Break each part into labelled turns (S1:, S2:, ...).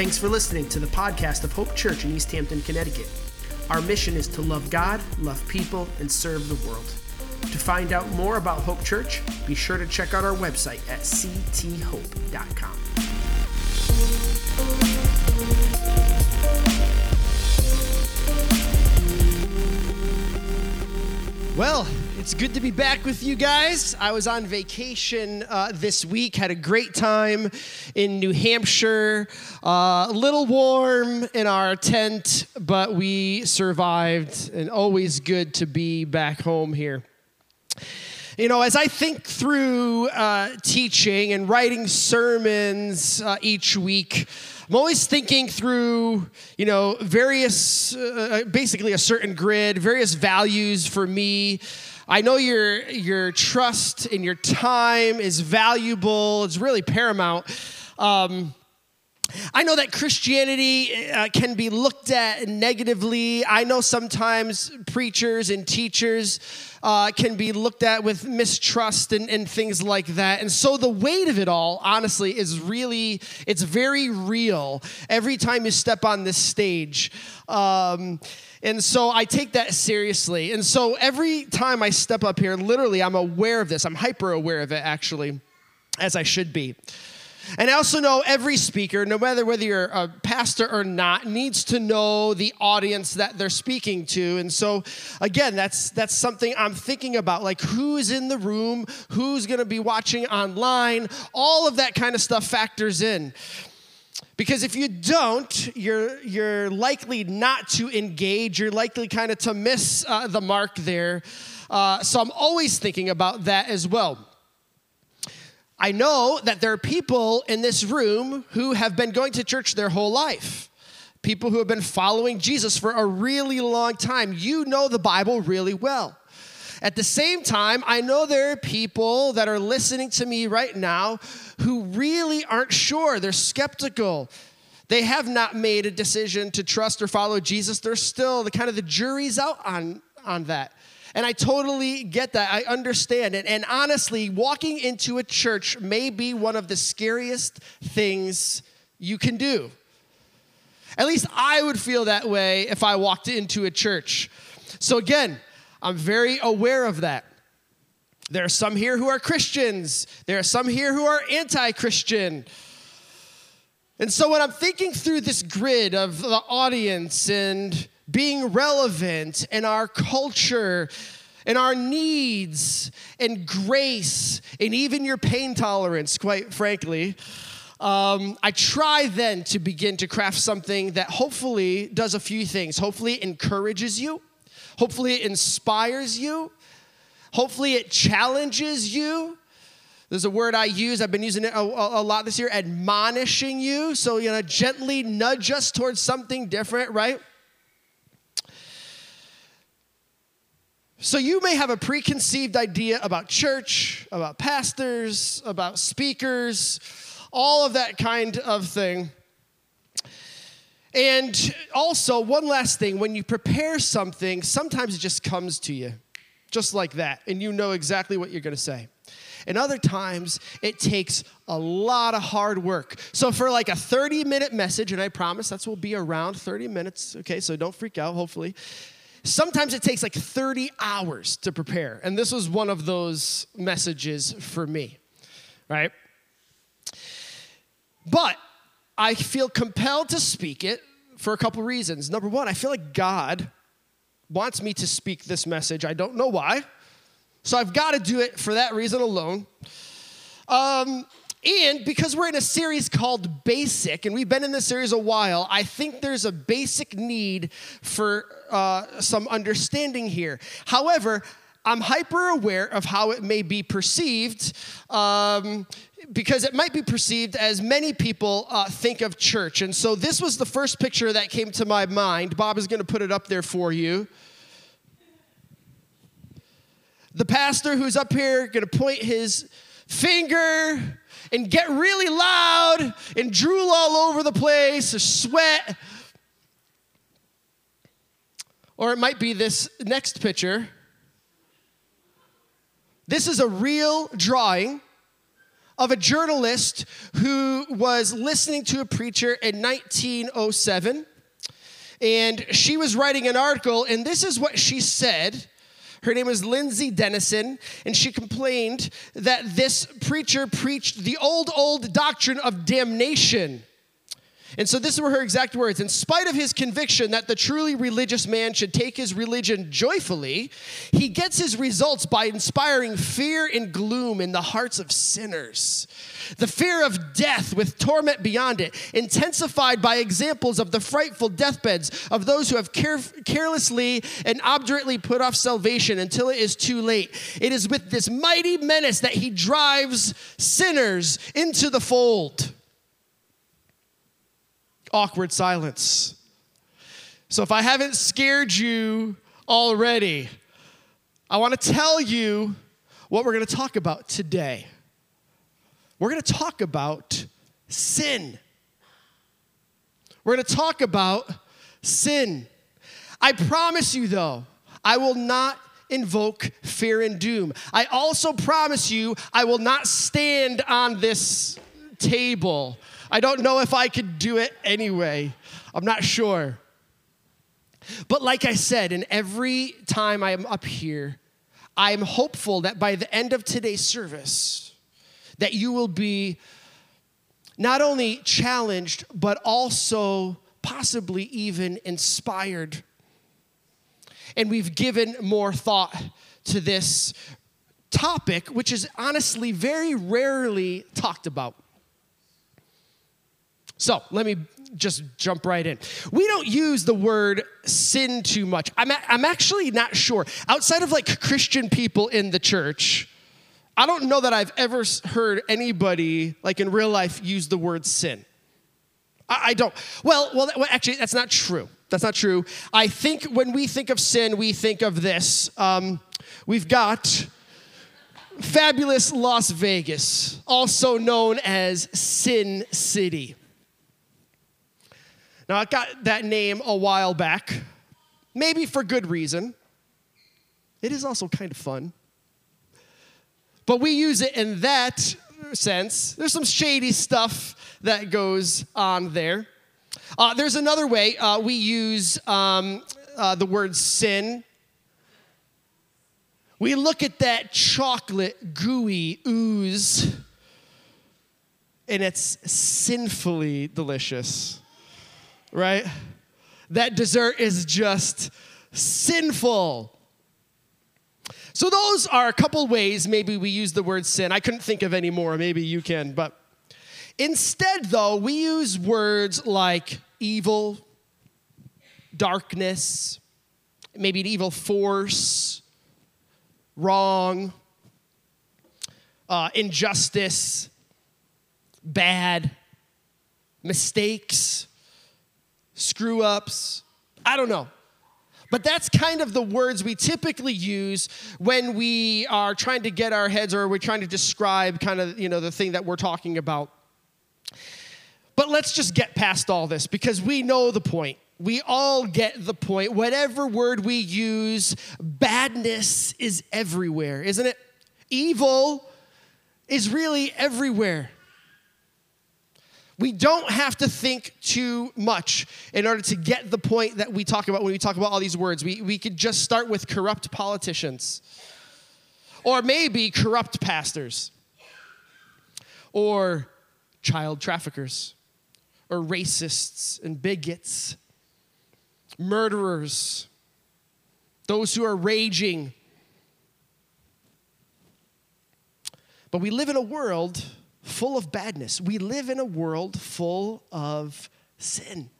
S1: Thanks for listening to the podcast of Hope Church in East Hampton, Connecticut. Our mission is to love God, love people, and serve the world. To find out more about Hope Church, be sure to check out our website at cthope.com. Well, it's good to be back with you guys. I was on vacation uh, this week, had a great time in New Hampshire. Uh, a little warm in our tent, but we survived, and always good to be back home here. You know, as I think through uh, teaching and writing sermons uh, each week, I'm always thinking through, you know, various, uh, basically a certain grid, various values for me. I know your your trust and your time is valuable. It's really paramount. Um, I know that Christianity uh, can be looked at negatively. I know sometimes preachers and teachers uh, can be looked at with mistrust and, and things like that. And so the weight of it all, honestly, is really, it's very real every time you step on this stage. Um, and so I take that seriously. And so every time I step up here, literally, I'm aware of this. I'm hyper aware of it, actually, as I should be. And I also know every speaker, no matter whether you're a pastor or not, needs to know the audience that they're speaking to. And so, again, that's that's something I'm thinking about, like who's in the room, who's going to be watching online. All of that kind of stuff factors in. Because if you don't, you're, you're likely not to engage. You're likely kind of to miss uh, the mark there. Uh, so I'm always thinking about that as well. I know that there are people in this room who have been going to church their whole life. People who have been following Jesus for a really long time. You know the Bible really well. At the same time, I know there are people that are listening to me right now who really aren't sure. They're skeptical. They have not made a decision to trust or follow Jesus. They're still the kind of the jury's out on, on that. And I totally get that. I understand it. And honestly, walking into a church may be one of the scariest things you can do. At least I would feel that way if I walked into a church. So, again, I'm very aware of that. There are some here who are Christians, there are some here who are anti Christian. And so, when I'm thinking through this grid of the audience and being relevant in our culture and our needs and grace and even your pain tolerance, quite frankly. Um, I try then to begin to craft something that hopefully does a few things. Hopefully, encourages you. Hopefully, it inspires you. Hopefully, it challenges you. There's a word I use, I've been using it a, a, lot this year, admonishing you. So, you know, gently nudge us towards something different, right? So, you may have a preconceived idea about church, about pastors, about speakers, all of that kind of thing. And also, one last thing when you prepare something, sometimes it just comes to you, just like that, and you know exactly what you're gonna say. And other times, it takes a lot of hard work. So, for like a 30 minute message, and I promise that's will be around 30 minutes, okay, so don't freak out, hopefully. Sometimes it takes like 30 hours to prepare. And this was one of those messages for me, right? But I feel compelled to speak it for a couple reasons. Number one, I feel like God wants me to speak this message. I don't know why. So I've got to do it for that reason alone. Um, and because we're in a series called Basic, and we've been in this series a while, I think there's a basic need for uh, some understanding here. However, I'm hyper aware of how it may be perceived um, because it might be perceived as many people uh, think of church. And so this was the first picture that came to my mind. Bob is going to put it up there for you. The pastor who's up here going to point his finger and get really loud and drool all over the place or sweat. Or it might be this next picture. This is a real drawing of a journalist who was listening to a preacher in 1907. And she was writing an article, and this is what she said. Her name was Lindsay Dennison, and she complained that this preacher preached the old, old doctrine of damnation. And so this were her exact words. In spite of his conviction that the truly religious man should take his religion joyfully, he gets his results by inspiring fear and gloom in the hearts of sinners. The fear of death with torment beyond it, intensified by examples of the frightful deathbeds of those who have care- carelessly and obdurately put off salvation until it is too late. It is with this mighty menace that he drives sinners into the fold awkward silence. So if I haven't scared you already, I want to tell you what we're going to talk about today. We're going to talk about sin. We're going to talk about sin. I promise you, though, I will not invoke fear and doom. I also promise you, I will not stand on this table I don't know if I could do it anyway. I'm not sure. But like I said, and every time I am up here, I am hopeful that by the end of today's service, that you will be not only challenged, but also possibly even inspired. And we've given more thought to this topic, which is honestly very rarely talked about. So let me just jump right in. We don't use the word sin too much. I'm, a, I'm actually not sure. Outside of like Christian people in the church, I don't know that I've ever heard anybody like in real life use the word sin. I, I don't. Well, well, well, actually, that's not true. That's not true. I think when we think of sin, we think of this. Um, we've got fabulous Las Vegas, also known as Sin City. Now, I got that name a while back, maybe for good reason. It is also kind of fun. But we use it in that sense. There's some shady stuff that goes on there. Uh, there's another way uh, we use um, uh, the word sin. We look at that chocolate, gooey ooze, and it's sinfully delicious right? That dessert is just sinful. So, those are a couple ways maybe we use the word sin. I couldn't think of any more, maybe you can, but instead, though, we use words like evil, darkness, maybe an evil force, wrong, uh, injustice, bad, mistakes screw ups. I don't know. But that's kind of the words we typically use when we are trying to get our heads or we're trying to describe kind of, you know, the thing that we're talking about. But let's just get past all this because we know the point. We all get the point. Whatever word we use, badness is everywhere, isn't it? Evil is really everywhere. We don't have to think too much in order to get the point that we talk about when we talk about all these words. We, we could just start with corrupt politicians, or maybe corrupt pastors, or child traffickers, or racists and bigots, murderers, those who are raging. But we live in a world full of badness. We live in a world full of sin.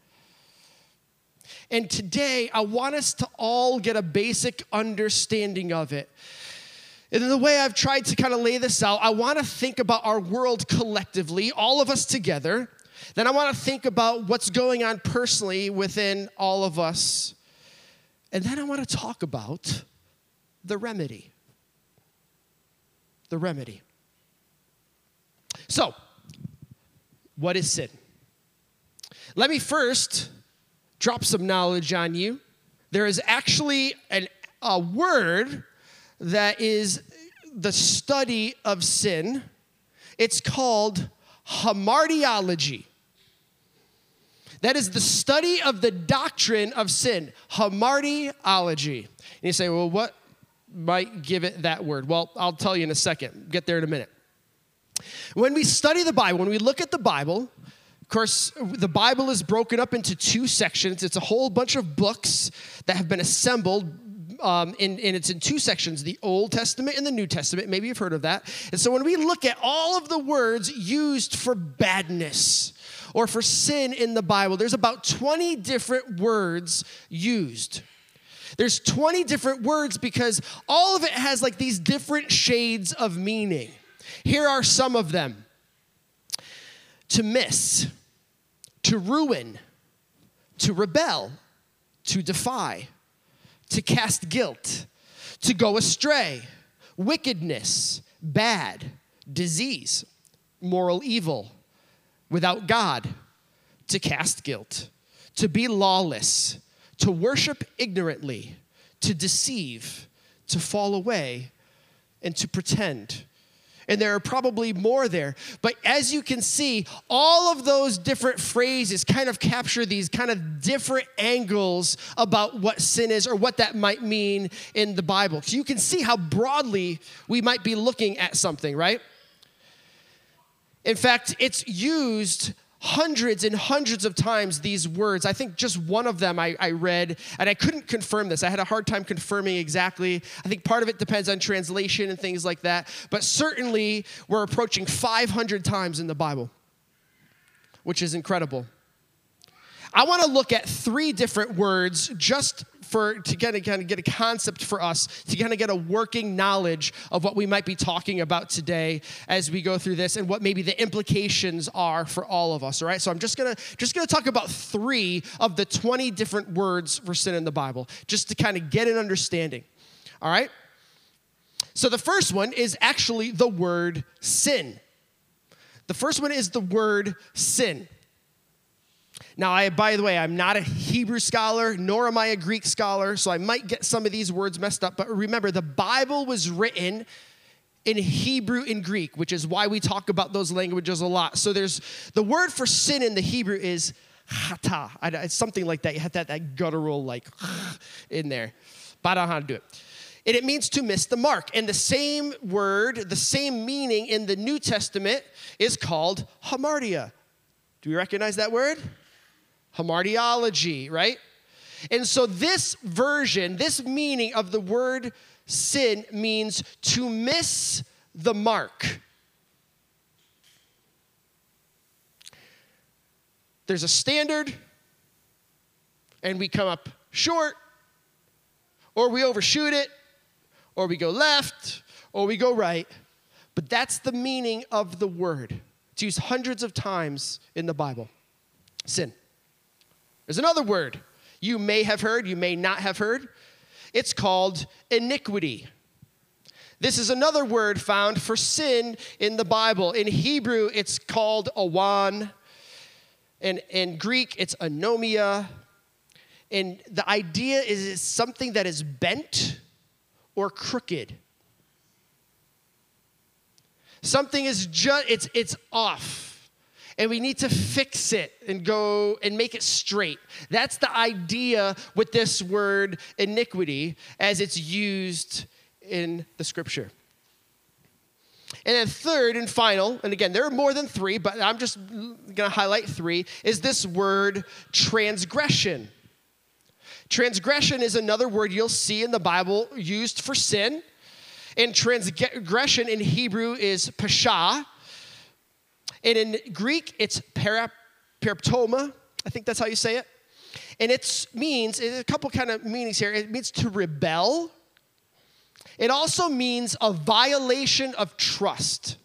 S1: And today, I want us to all get a basic understanding of it. And the way I've tried to kind of lay this out, I want to think about our world collectively, all of us together. Then I want to think about what's going on personally within all of us. And then I want to talk about the remedy. The remedy. So, what is sin? Let me first drop some knowledge on you. There is actually an, a word that is the study of sin It's called hamartiology. That is the study of the doctrine of sin, hamartiology. And you say, well, what might give it that word? Well, I'll tell you in a second. Get there in a minute. When we study the Bible, when we look at the Bible, of course, the Bible is broken up into two sections. It's a whole bunch of books that have been assembled um, and, and, it's in two sections the Old Testament and the New Testament. Maybe you've heard of that. And so when we look at all of the words used for badness or for sin in the Bible, there's about 20 different words used. There's 20 different words because all of it has like these different shades of meaning. Here are some of them. To miss, to ruin, to rebel, to defy, to cast guilt, to go astray, wickedness, bad, disease, moral evil, without God, to cast guilt, to be lawless, to worship ignorantly, to deceive, to fall away, and to pretend and there are probably more there. But as you can see, all of those different phrases kind of capture these kind of different angles about what sin is or what that might mean in the Bible. So you can see how broadly we might be looking at something, right? In fact, it's used hundreds and hundreds of times these words. I think just one of them I, I, read, and I couldn't confirm this. I had a hard time confirming exactly. I think part of it depends on translation and things like that. But certainly, we're approaching 500 times in the Bible, which is incredible. I want to look at three different words just for to get a, kind of get a concept for us to kind of get a working knowledge of what we might be talking about today as we go through this and what maybe the implications are for all of us all right? So i'm just gonna just gonna talk about three of the 20 different words for sin in the bible just to kind of get an understanding all right? So the first one is actually the word sin. The first one is the word sin now, I, by the way, I'm not a Hebrew scholar, nor am I a Greek scholar, so I might get some of these words messed up. But remember, the Bible was written in Hebrew and Greek, which is why we talk about those languages a lot. So there's the word for sin in the Hebrew is chata. It's something like that. You have that, that guttural like in there. But I don't know how to do it. And it means to miss the mark. And the same word, the same meaning in the New Testament is called hamartia. Do we recognize that word? Hamartiology, right? And so this version, this meaning of the word sin means to miss the mark. There's a standard, and we come up short, or we overshoot it, or we go left, or we go right. But that's the meaning of the word. It's used hundreds of times in the Bible sin. There's another word you may have heard, you may not have heard. It's called iniquity. This is another word found for sin in the Bible. In Hebrew, it's called awan. In, in Greek, it's anomia. And the idea is it's something that is bent or crooked. Something is just, it's, it's off and we need to fix it and go and make it straight. That's the idea with this word iniquity as it's used in the scripture. And then, third and final, and again, there are more than three, but I'm just going to highlight three, is this word transgression. Transgression is another word you'll see in the Bible used for sin. And transgression in Hebrew is pasha, and in Greek, it's para, paraptoma. I think that's how you say it. And it means, a couple kind of meanings here. It means to rebel. It also means a violation of trust.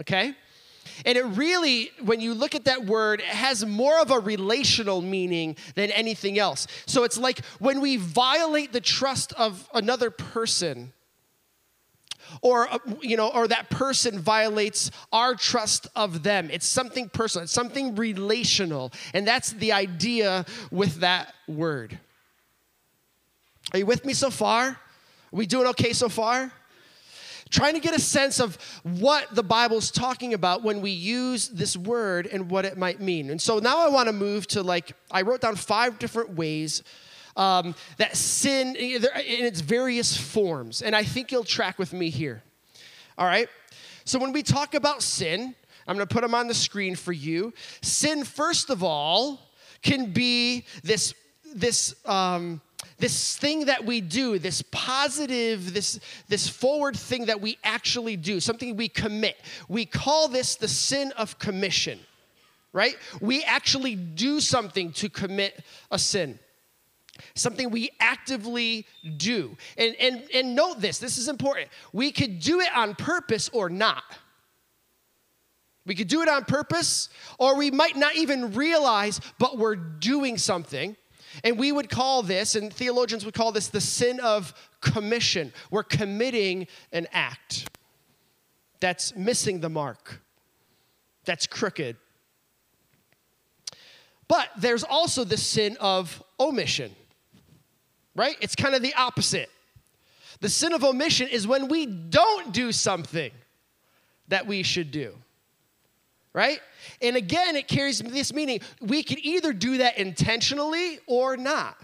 S1: Okay? And it really, when you look at that word, it has more of a relational meaning than anything else. So it's like when we violate the trust of another person, or uh, you know or that person violates our trust of them. It's something personal it's something relational and that's the idea with that word. Are you with me so far? Are we doing okay so far? Trying to get a sense of what the Bible's talking about when we use this word and what it might mean. And so now I want to move to like, I wrote down five different ways um, that sin in its various forms. And I think you'll track with me here. All right? So when we talk about sin, I'm going to put them on the screen for you. Sin, first of all, can be this, this, um, this thing that we do, this positive, this, this forward thing that we actually do, something we commit. We call this the sin of commission, right? We actually do something to commit a sin. Something we actively do. And, and, and note this, this is important. We could do it on purpose or not. We could do it on purpose, or we might not even realize, but we're doing something. And we would call this, and theologians would call this the sin of commission. We're committing an act that's missing the mark, that's crooked. But there's also the sin of omission, right? It's kind of the opposite. The sin of omission is when we don't do something that we should do right? And again, it carries this meaning we can either do that intentionally or not.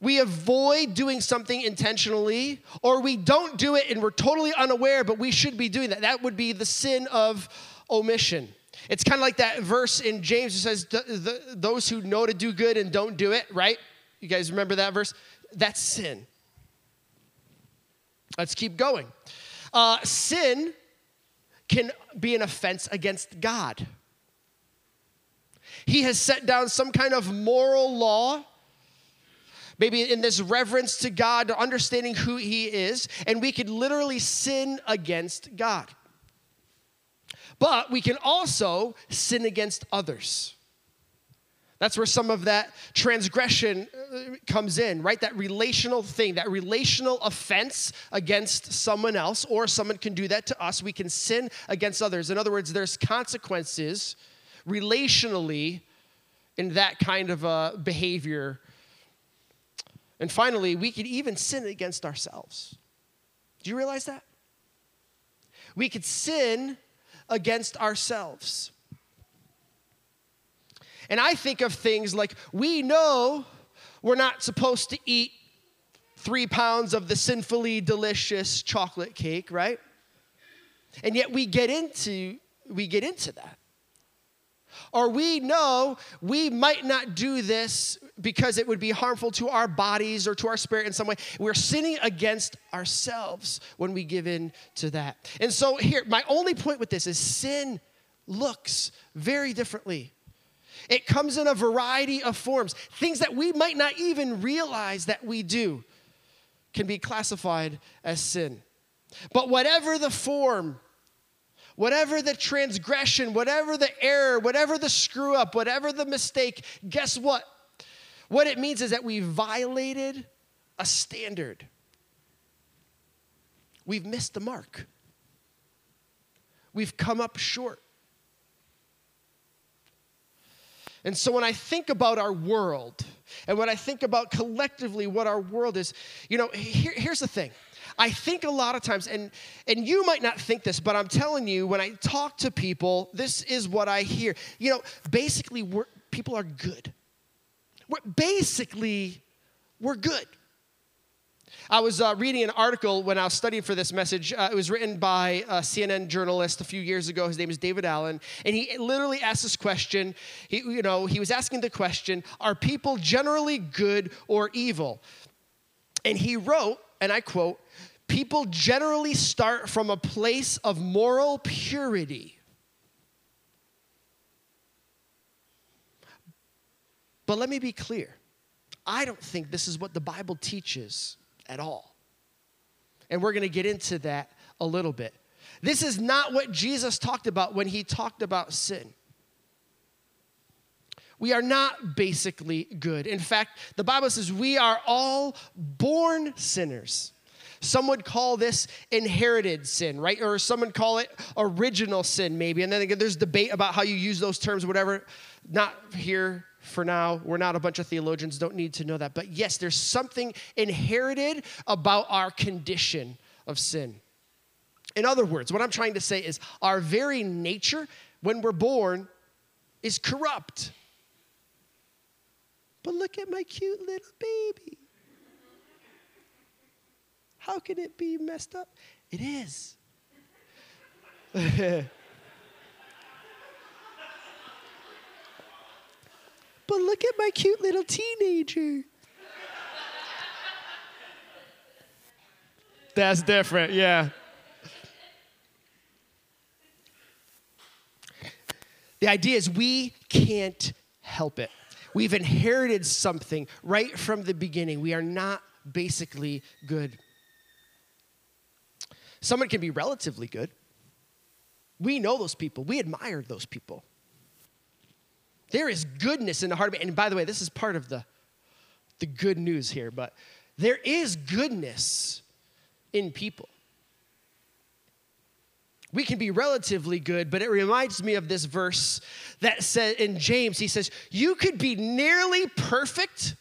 S1: We avoid doing something intentionally, or we don't do it and we're totally unaware, but we should be doing that. That would be the sin of omission. It's kind of like that verse in James that says, Those who know to do good and don't do it, right? You guys remember that verse? That's sin. Let's keep going. Uh, sin can be an offense against God. He has set down some kind of moral law, maybe in this reverence to God, understanding who He is, and we could literally sin against God. But we can also sin against others. That's where some of that transgression uh, comes in, right? That relational thing, that relational offense against someone else, or someone can do that to us. We can sin against others. In other words, there's consequences relationally in that kind of a behavior. And finally, we could even sin against ourselves. Do you realize that? We could sin against ourselves. And I think of things like we know we're not supposed to eat three pounds of the sinfully delicious chocolate cake, right? And yet we get into we get into that. Or we know we might not do this because it would be harmful to our bodies or to our spirit in some way. We're sinning against ourselves when we give in to that. And so, here, my only point with this is sin looks very differently it comes in a variety of forms. Things that we might not even realize that we do can be classified as sin. But whatever the form, whatever the transgression, whatever the error, whatever the screw up, whatever the mistake, guess what? What it means is that we violated a standard. We've missed the mark. We've come up short. And so when I think about our world, and when I think about collectively what our world is, you know, here, here's the thing. I think a lot of times, and, and you might not think this, but I'm telling you, when I talk to people, this is what I hear. You know, basically, people are good. We're, basically, we're good. I was uh, reading an article when I was studying for this message. Uh, it was written by a CNN journalist a few years ago. His name is David Allen, and he literally asked this question. He, you know, he was asking the question: Are people generally good or evil? And he wrote, and I quote: "People generally start from a place of moral purity." But let me be clear. I don't think this is what the Bible teaches at all. And we're going to get into that a little bit. This is not what Jesus talked about when he talked about sin. We are not basically good. In fact, the Bible says we are all born sinners. Some would call this inherited sin, right? Or some would call it original sin, maybe. And then again, there's debate about how you use those terms, whatever. Not here for now. We're not a bunch of theologians, don't need to know that. But yes, there's something inherited about our condition of sin. In other words, what I'm trying to say is our very nature, when we're born, is corrupt. But look at my cute little baby. How can it be messed up? It is. but look at my cute little teenager. That's different, yeah. The idea is we can't help it. We've inherited something right from the beginning. We are not basically good. Someone can be relatively good. We know those people, we admire those people. There is goodness in the heart of man. And by the way, this is part of the, the good news here, but there is goodness in people. We can be relatively good, but it reminds me of this verse that said in James, he says, You could be nearly perfect.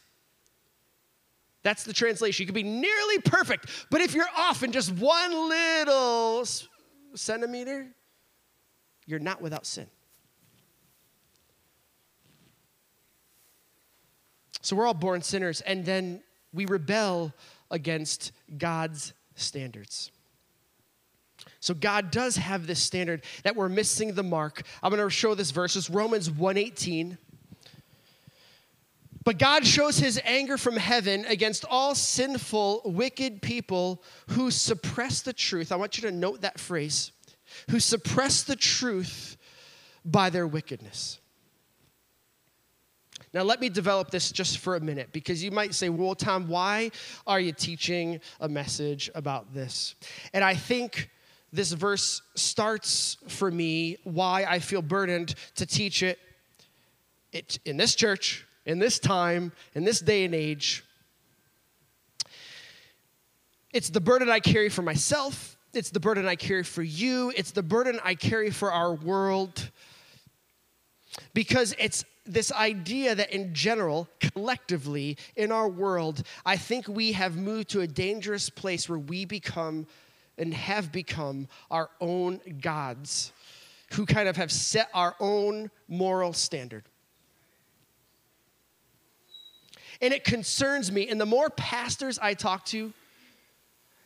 S1: That's the translation. You could be nearly perfect, but if you're off in just one little centimeter, you're not without sin. So we're all born sinners, and then we rebel against God's standards. So God does have this standard that we're missing the mark. I'm going to show this verse. It's Romans 1:18. But God shows his anger from heaven against all sinful, wicked people who suppress the truth. I want you to note that phrase who suppress the truth by their wickedness. Now, let me develop this just for a minute because you might say, Well, Tom, why are you teaching a message about this? And I think this verse starts for me why I feel burdened to teach it, it in this church, in this time, in this day and age. It's the burden I carry for myself, it's the burden I carry for you, it's the burden I carry for our world. Because it's this idea that in general, collectively, in our world, I think we have moved to a dangerous place where we become and have become our own gods who kind of have set our own moral standard. And it concerns me. And the more pastors I talk to,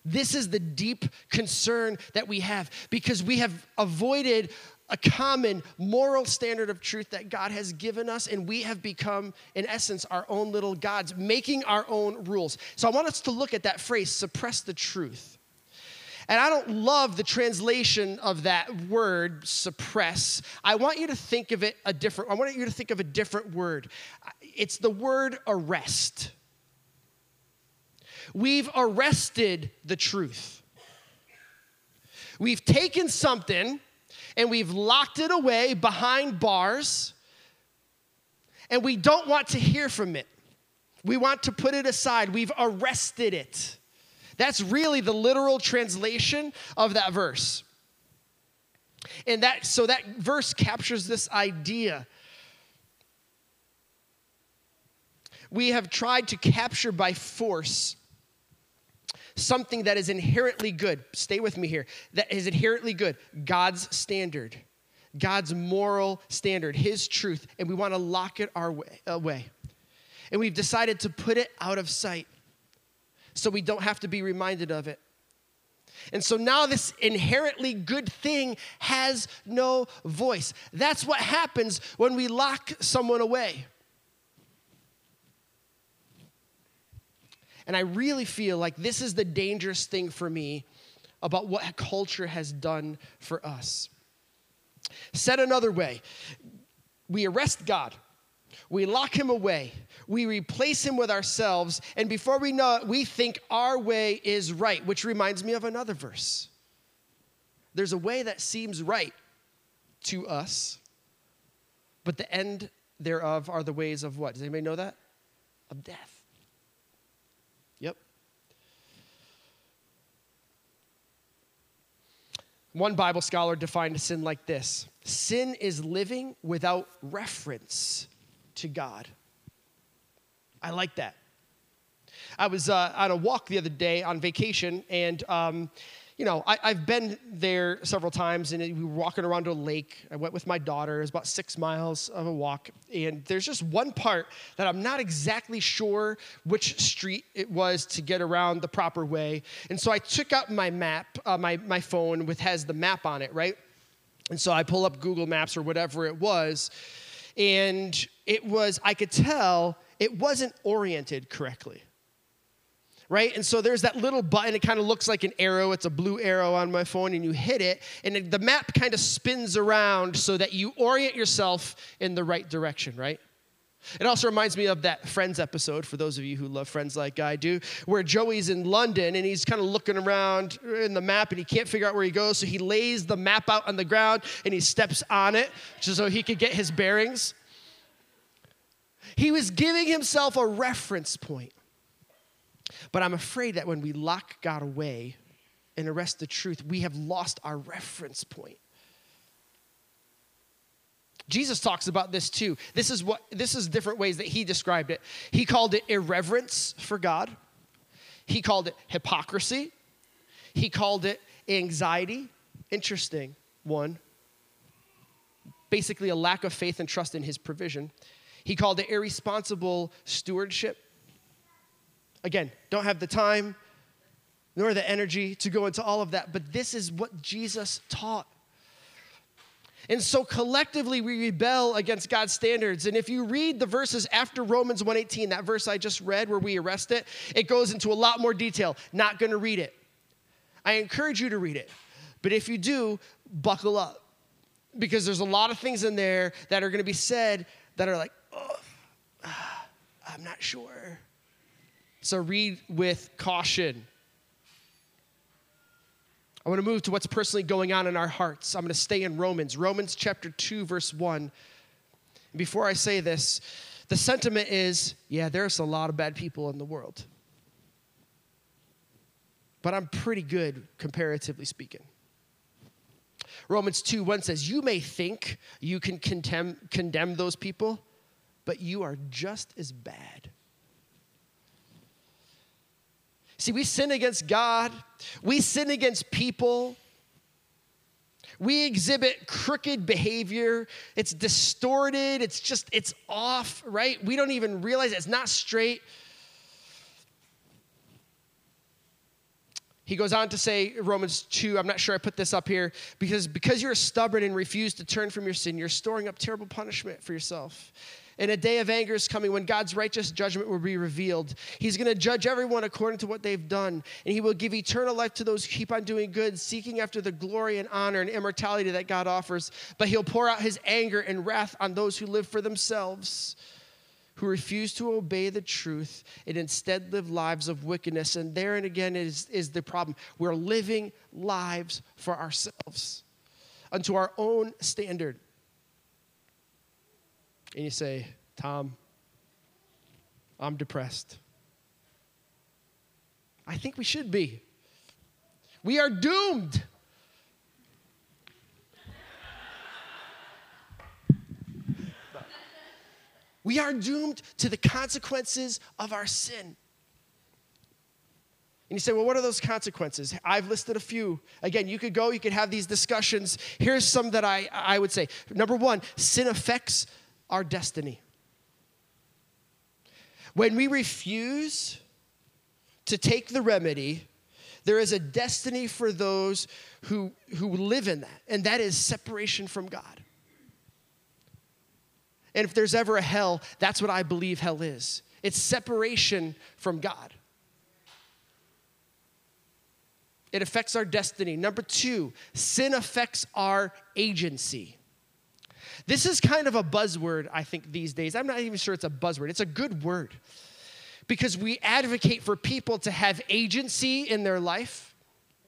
S1: this is the deep concern that we have because we have avoided a common moral standard of truth that God has given us, and we have become, in essence, our own little gods, making our own rules. So I want us to look at that phrase, suppress the truth. And I don't love the translation of that word, suppress. I want you to think of it a different, I want you to think of a different word. It's the word arrest. We've arrested the truth. We've taken something and we've locked it away behind bars, and we don't want to hear from it. We want to put it aside. We've arrested it. That's really the literal translation of that verse. And that so that verse captures this idea. We have tried to capture by force something that is inherently good. Stay with me here. That is inherently good. God's standard, God's moral standard, His truth, and we want to lock it our way, away. And we've decided to put it out of sight so we don't have to be reminded of it. And so now this inherently good thing has no voice. That's what happens when we lock someone away. And I really feel like this is the dangerous thing for me about what culture has done for us. Said another way, we arrest God, we lock him away, we replace him with ourselves, and before we know it, we think our way is right, which reminds me of another verse. There's a way that seems right to us, but the end thereof are the ways of what? Does anybody know that? Of death. One Bible scholar defined sin like this sin is living without reference to God. I like that. I was uh, on a walk the other day on vacation, and um, you know, I, have been there several times, and we were walking around a lake. I went with my daughter. It was about six miles of a walk, and there's just one part that I'm not exactly sure which street it was to get around the proper way. And so I took out my map, uh, my my phone, with has the map on it, right? And so I pull up Google Maps or whatever it was, and it was I could tell it wasn't oriented correctly right? And so there's that little button. It kind of looks like an arrow. It's a blue arrow on my phone, and you hit it, and the map kind of spins around so that you orient yourself in the right direction, right? It also reminds me of that Friends episode, for those of you who love Friends like I do, where Joey's in London and he's kind of looking around in the map and he can't figure out where he goes. So he lays the map out on the ground and he steps on it just so he could get his bearings. He was giving himself a reference point. But I'm afraid that when we lock God away and arrest the truth, we have lost our reference point. Jesus talks about this too. This is what this is different ways that he described it. He called it irreverence for God. He called it hypocrisy. He called it anxiety. Interesting one. Basically a lack of faith and trust in his provision. He called it irresponsible stewardship. Again, don't have the time nor the energy to go into all of that, but this is what Jesus taught. And so collectively we rebel against God's standards. And if you read the verses after Romans 1:18, that verse I just read where we arrest it, it goes into a lot more detail. Not going to read it. I encourage you to read it. But if you do, buckle up. Because there's a lot of things in there that are going to be said that are like, "Oh, I'm not sure." So read with caution. I want to move to what's personally going on in our hearts. I'm going to stay in Romans, Romans chapter 2, verse 1. Before I say this, the sentiment is yeah, there's a lot of bad people in the world. But I'm pretty good, comparatively speaking. Romans 2 1 says, You may think you can condemn, condemn those people, but you are just as bad. See, we sin against God, we sin against people. We exhibit crooked behavior. It's distorted. It's just, it's off, right? We don't even realize it. it's not straight. He goes on to say, Romans 2, I'm not sure I put this up here, because because you're stubborn and refuse to turn from your sin, you're storing up terrible punishment for yourself. And a day of anger is coming when God's righteous judgment will be revealed. He's going to judge everyone according to what they've done. And He will give eternal life to those who keep on doing good, seeking after the glory and honor and immortality that God offers. But He'll pour out His anger and wrath on those who live for themselves who refuse to obey the truth and instead live lives of wickedness. And there and again is, is the problem. We're living lives for ourselves, unto our own standard. And you say, Tom, I'm depressed. I think we should be. We are doomed. We are doomed to the consequences of our sin. And you say, well, what are those consequences? I've listed a few. Again, you could go, you could have these discussions. Here's some that I, I would say. Number one, sin affects our destiny. When we refuse to take the remedy, there is a destiny for those who, who live in that, and that is separation from God. And if there's ever a hell, that's what I believe hell is it's separation from God. It affects our destiny. Number two, sin affects our agency. This is kind of a buzzword, I think, these days. I'm not even sure it's a buzzword, it's a good word because we advocate for people to have agency in their life.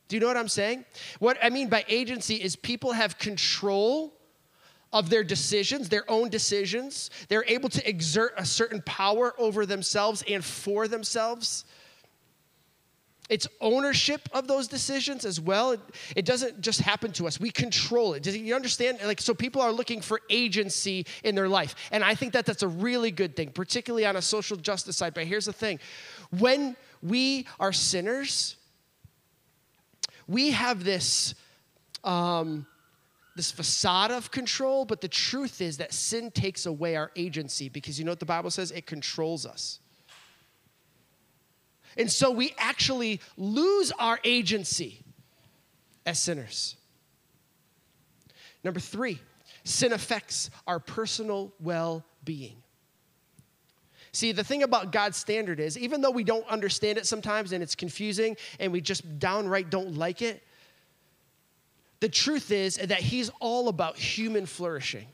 S1: Do you know what I'm saying? What I mean by agency is people have control of their decisions, their own decisions. They're able to exert a certain power over themselves and for themselves. It's ownership of those decisions as well. It, it, doesn't just happen to us. We control it. Do you understand? Like, so people are looking for agency in their life. And I think that that's a really good thing, particularly on a social justice side. But here's the thing When we are sinners, we have this. Um, this facade of control, but the truth is that sin takes away our agency because you know what the Bible says? It controls us. And so we actually lose our agency as sinners. Number three, sin affects our personal well being. See, the thing about God's standard is, even though we don't understand it sometimes and it's confusing and we just downright don't like it, the truth is that He's all about human flourishing.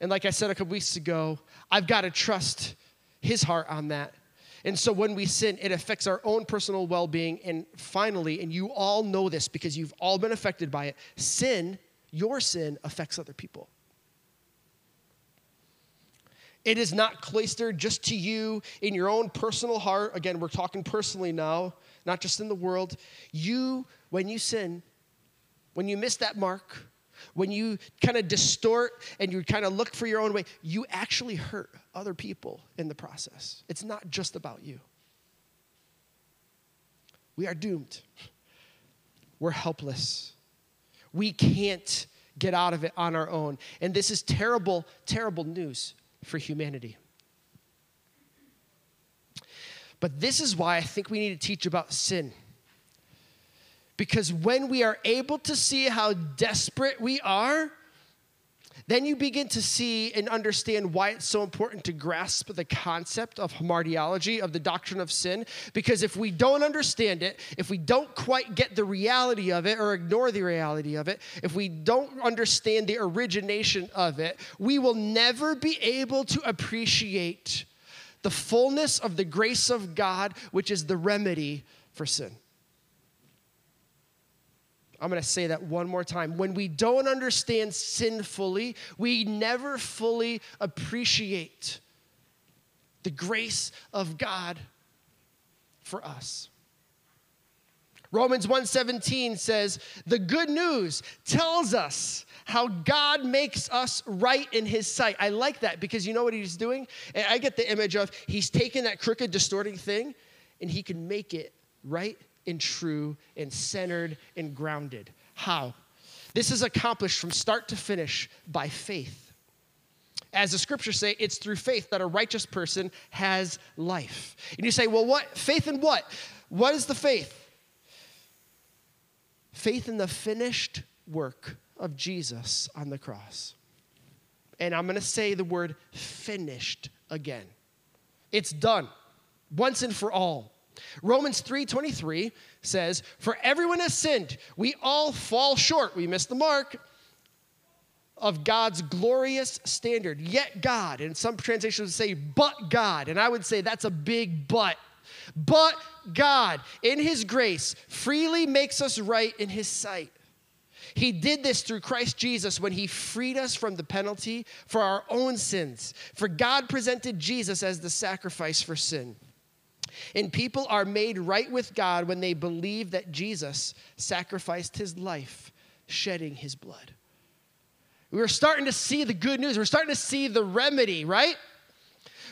S1: And like I said a couple weeks ago, I've got to trust his heart on that. And so when we sin, it affects our own personal well being. And finally, and you all know this because you've all been affected by it sin, your sin, affects other people. It is not cloistered just to you in your own personal heart. Again, we're talking personally now, not just in the world. You, when you sin, when you miss that mark, when you kind of distort and you kind of look for your own way, you actually hurt other people in the process. It's not just about you. We are doomed. We're helpless. We can't get out of it on our own. And this is terrible, terrible news for humanity. But this is why I think we need to teach about sin. Because when we are able to see how desperate we are, then you begin to see and understand why it's so important to grasp the concept of hamartiology, of the doctrine of sin. Because if we don't understand it, if we don't quite get the reality of it or ignore the reality of it, if we don't understand the origination of it, we will never be able to appreciate the fullness of the grace of God, which is the remedy for sin. I'm going to say that one more time. When we don't understand sin fully, we never fully appreciate the grace of God for us. Romans 1:17 says, "The good news tells us how God makes us right in his sight." I like that because you know what he's doing? I get the image of he's taking that crooked distorting thing and he can make it right and true and centered and grounded. How? This is accomplished from start to finish by faith. As the scriptures say, it's through faith that a righteous person has life. And you say, well, what? Faith in what? What is the faith? Faith in the finished work of Jesus on the cross. And I'm going to say the word finished again. It's done once and for all. Romans 3:23 says, "For everyone has sinned. We all fall short. We miss the mark of God's glorious standard. Yet God, and some translations say, but God. And I would say that's a big but. But God, in His grace, freely makes us right in His sight. He did this through Christ Jesus when He freed us from the penalty for our own sins. For God presented Jesus as the sacrifice for sin. And people are made right with God when they believe that Jesus sacrificed his life, shedding his blood. We're starting to see the good news. We're starting to see the remedy, right?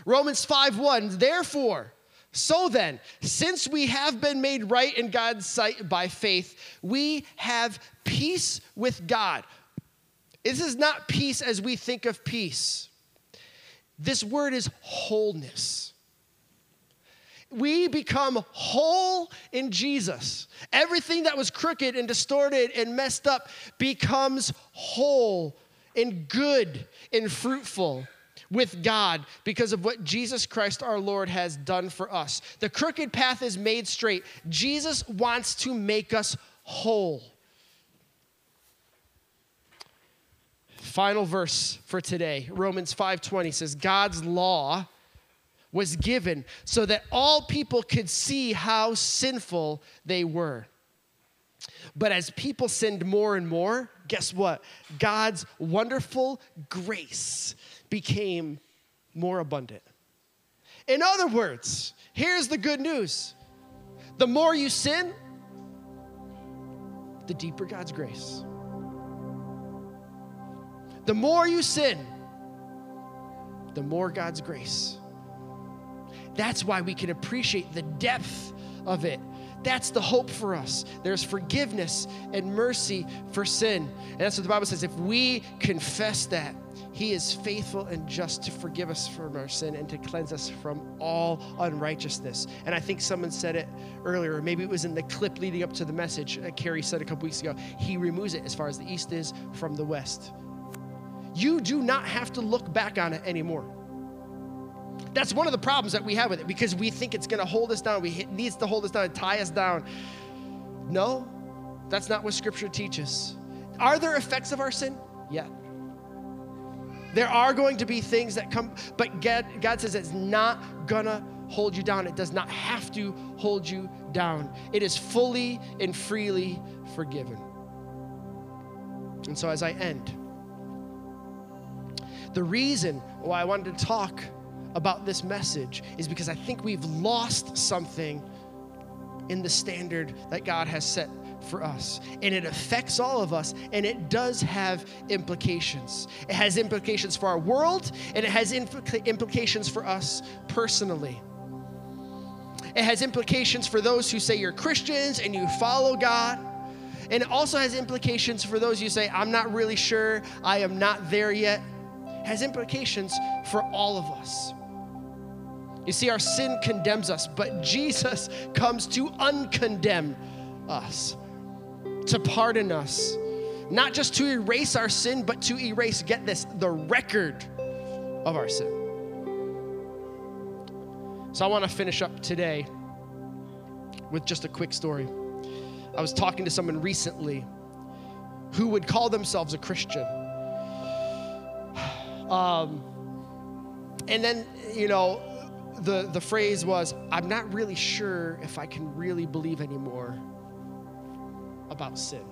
S1: Romans 5 1. Therefore, so then, since we have been made right in God's sight by faith, we have peace with God. This is not peace as we think of peace. This word is wholeness we become whole in Jesus. Everything that was crooked and distorted and messed up becomes whole and good and fruitful with God because of what Jesus Christ our Lord has done for us. The crooked path is made straight. Jesus wants to make us whole. Final verse for today. Romans 5:20 says God's law was given so that all people could see how sinful they were. But as people sinned more and more, guess what? God's wonderful grace became more abundant. In other words, here's the good news the more you sin, the deeper God's grace. The more you sin, the more God's grace. That's why we can appreciate the depth of it. That's the hope for us. There's forgiveness and mercy for sin. And that's what the Bible says. If we confess that, He is faithful and just to forgive us from our sin and to cleanse us from all unrighteousness. And I think someone said it earlier, maybe it was in the clip leading up to the message uh, Carrie said a couple weeks ago. He removes it as far as the east is from the west. You do not have to look back on it anymore. That's one of the problems that we have with it because we think it's going to hold us down. We it needs to hold us down and tie us down. No, that's not what Scripture teaches. Are there effects of our sin? Yeah. There are going to be things that come, but God, God says it's not gonna hold you down. It does not have to hold you down. It is fully and freely forgiven. And so, as I end, the reason why I wanted to talk about this message is because I think we've lost something in the standard that God has set for us. And it affects all of us, and it does have implications. It has implications for our world, and it has impl- implications for us personally. It has implications for those who say you're Christians and you follow God. And it also has implications for those who say, I'm not really sure, I am not there yet. It has implications for all of us. You see, our sin condemns us, but Jesus comes to uncondemn us, to pardon us, not just to erase our sin, but to erase, get this, the record of our sin. So I want to finish up today with just a quick story. I was talking to someone recently who would call themselves a Christian. Um, and then, you know, the, the phrase was, I'm not really sure if I can really believe anymore about sin.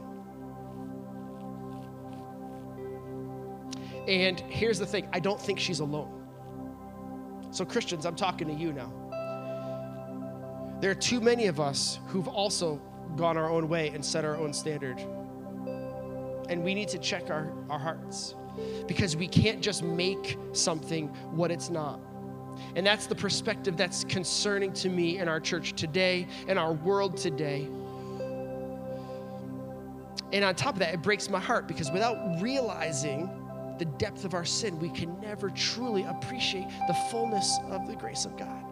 S1: And here's the thing I don't think she's alone. So, Christians, I'm talking to you now. There are too many of us who've also gone our own way and set our own standard. And we need to check our, our hearts because we can't just make something what it's not. And that's the perspective that's concerning to me in our church today, in our world today. And on top of that, it breaks my heart because without realizing the depth of our sin, we can never truly appreciate the fullness of the grace of God.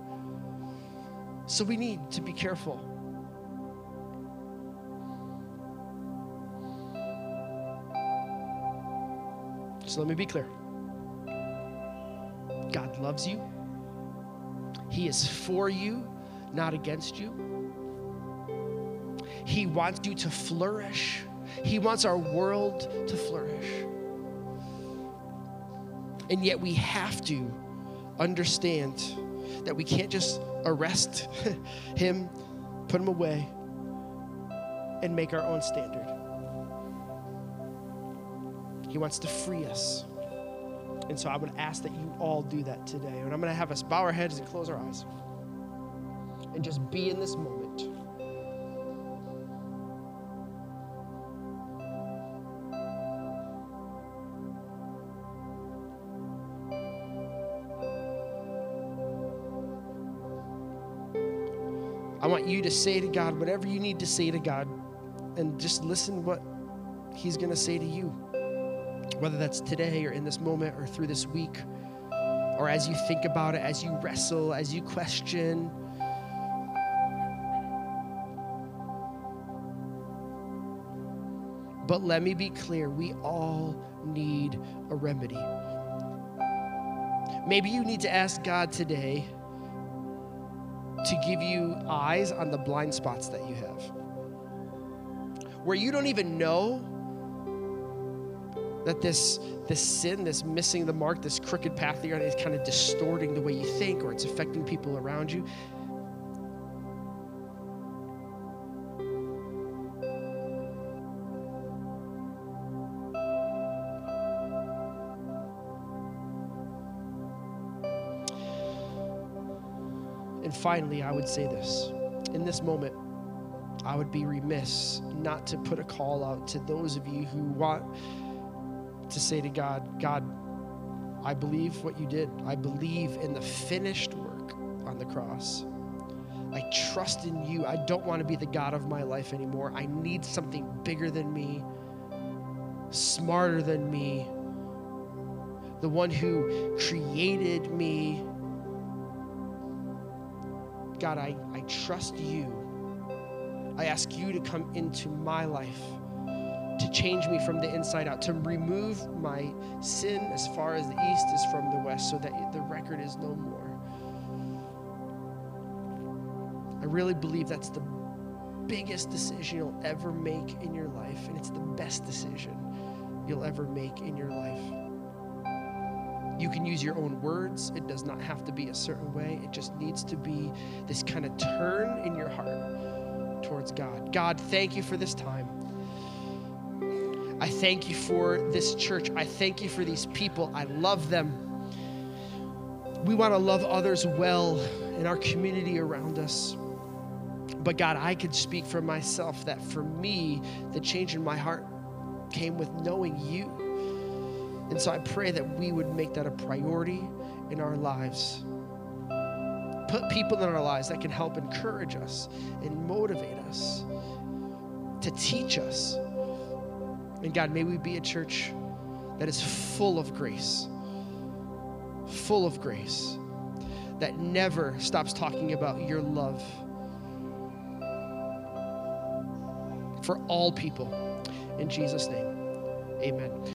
S1: So we need to be careful. So let me be clear God loves you. He is for you, not against you. He wants you to flourish. He wants our world to flourish. And yet we have to understand that we can't just arrest him, put him away, and make our own standard. He wants to free us. And so going to ask that you all do that today. And I'm going to have us bow our heads and close our eyes and just be in this moment. I want you to say to God whatever you need to say to God and just listen what He's going to say to you whether that's today or in this moment or through this week, or as you think about it, as you wrestle, as you question. But let me be clear we all need a remedy. Maybe you need to ask God today to give you eyes on the blind spots that you have. Where you don't even know that this this sin, this missing the mark, this crooked path that you're on is kind of distorting the way you think or it's affecting people around you. And finally, I would say this. In this moment, I would be remiss not to put a call out to those of you who want to say to God, God, I believe what you did. I believe in the finished work on the cross. I trust in you. I don't want to be the God of my life anymore. I need something bigger than me, smarter than me, the one who created me. God, I, I trust you. I ask you to come into my life, to change me from the inside out, to remove my sin as far as the east is from the west, so that the record is no more. I really believe that's the biggest decision you'll ever make in your life, and it's the best decision you'll ever make in your life. You can use your own words. It does not have to be a certain way. It just needs to be this kind of turn in your heart towards God. God, thank you for this time. I thank you for this church. I thank you for these people. I love them. We want to love others well in our community around us. But God, I could speak for myself that for me, the change in my heart came with knowing you. And so I pray that we would make that a priority in our lives. Put people in our lives that can help encourage us and motivate us, to teach us. And God, may we be a church that is full of grace, full of grace, that never stops talking about your love for all people. In Jesus' name, amen.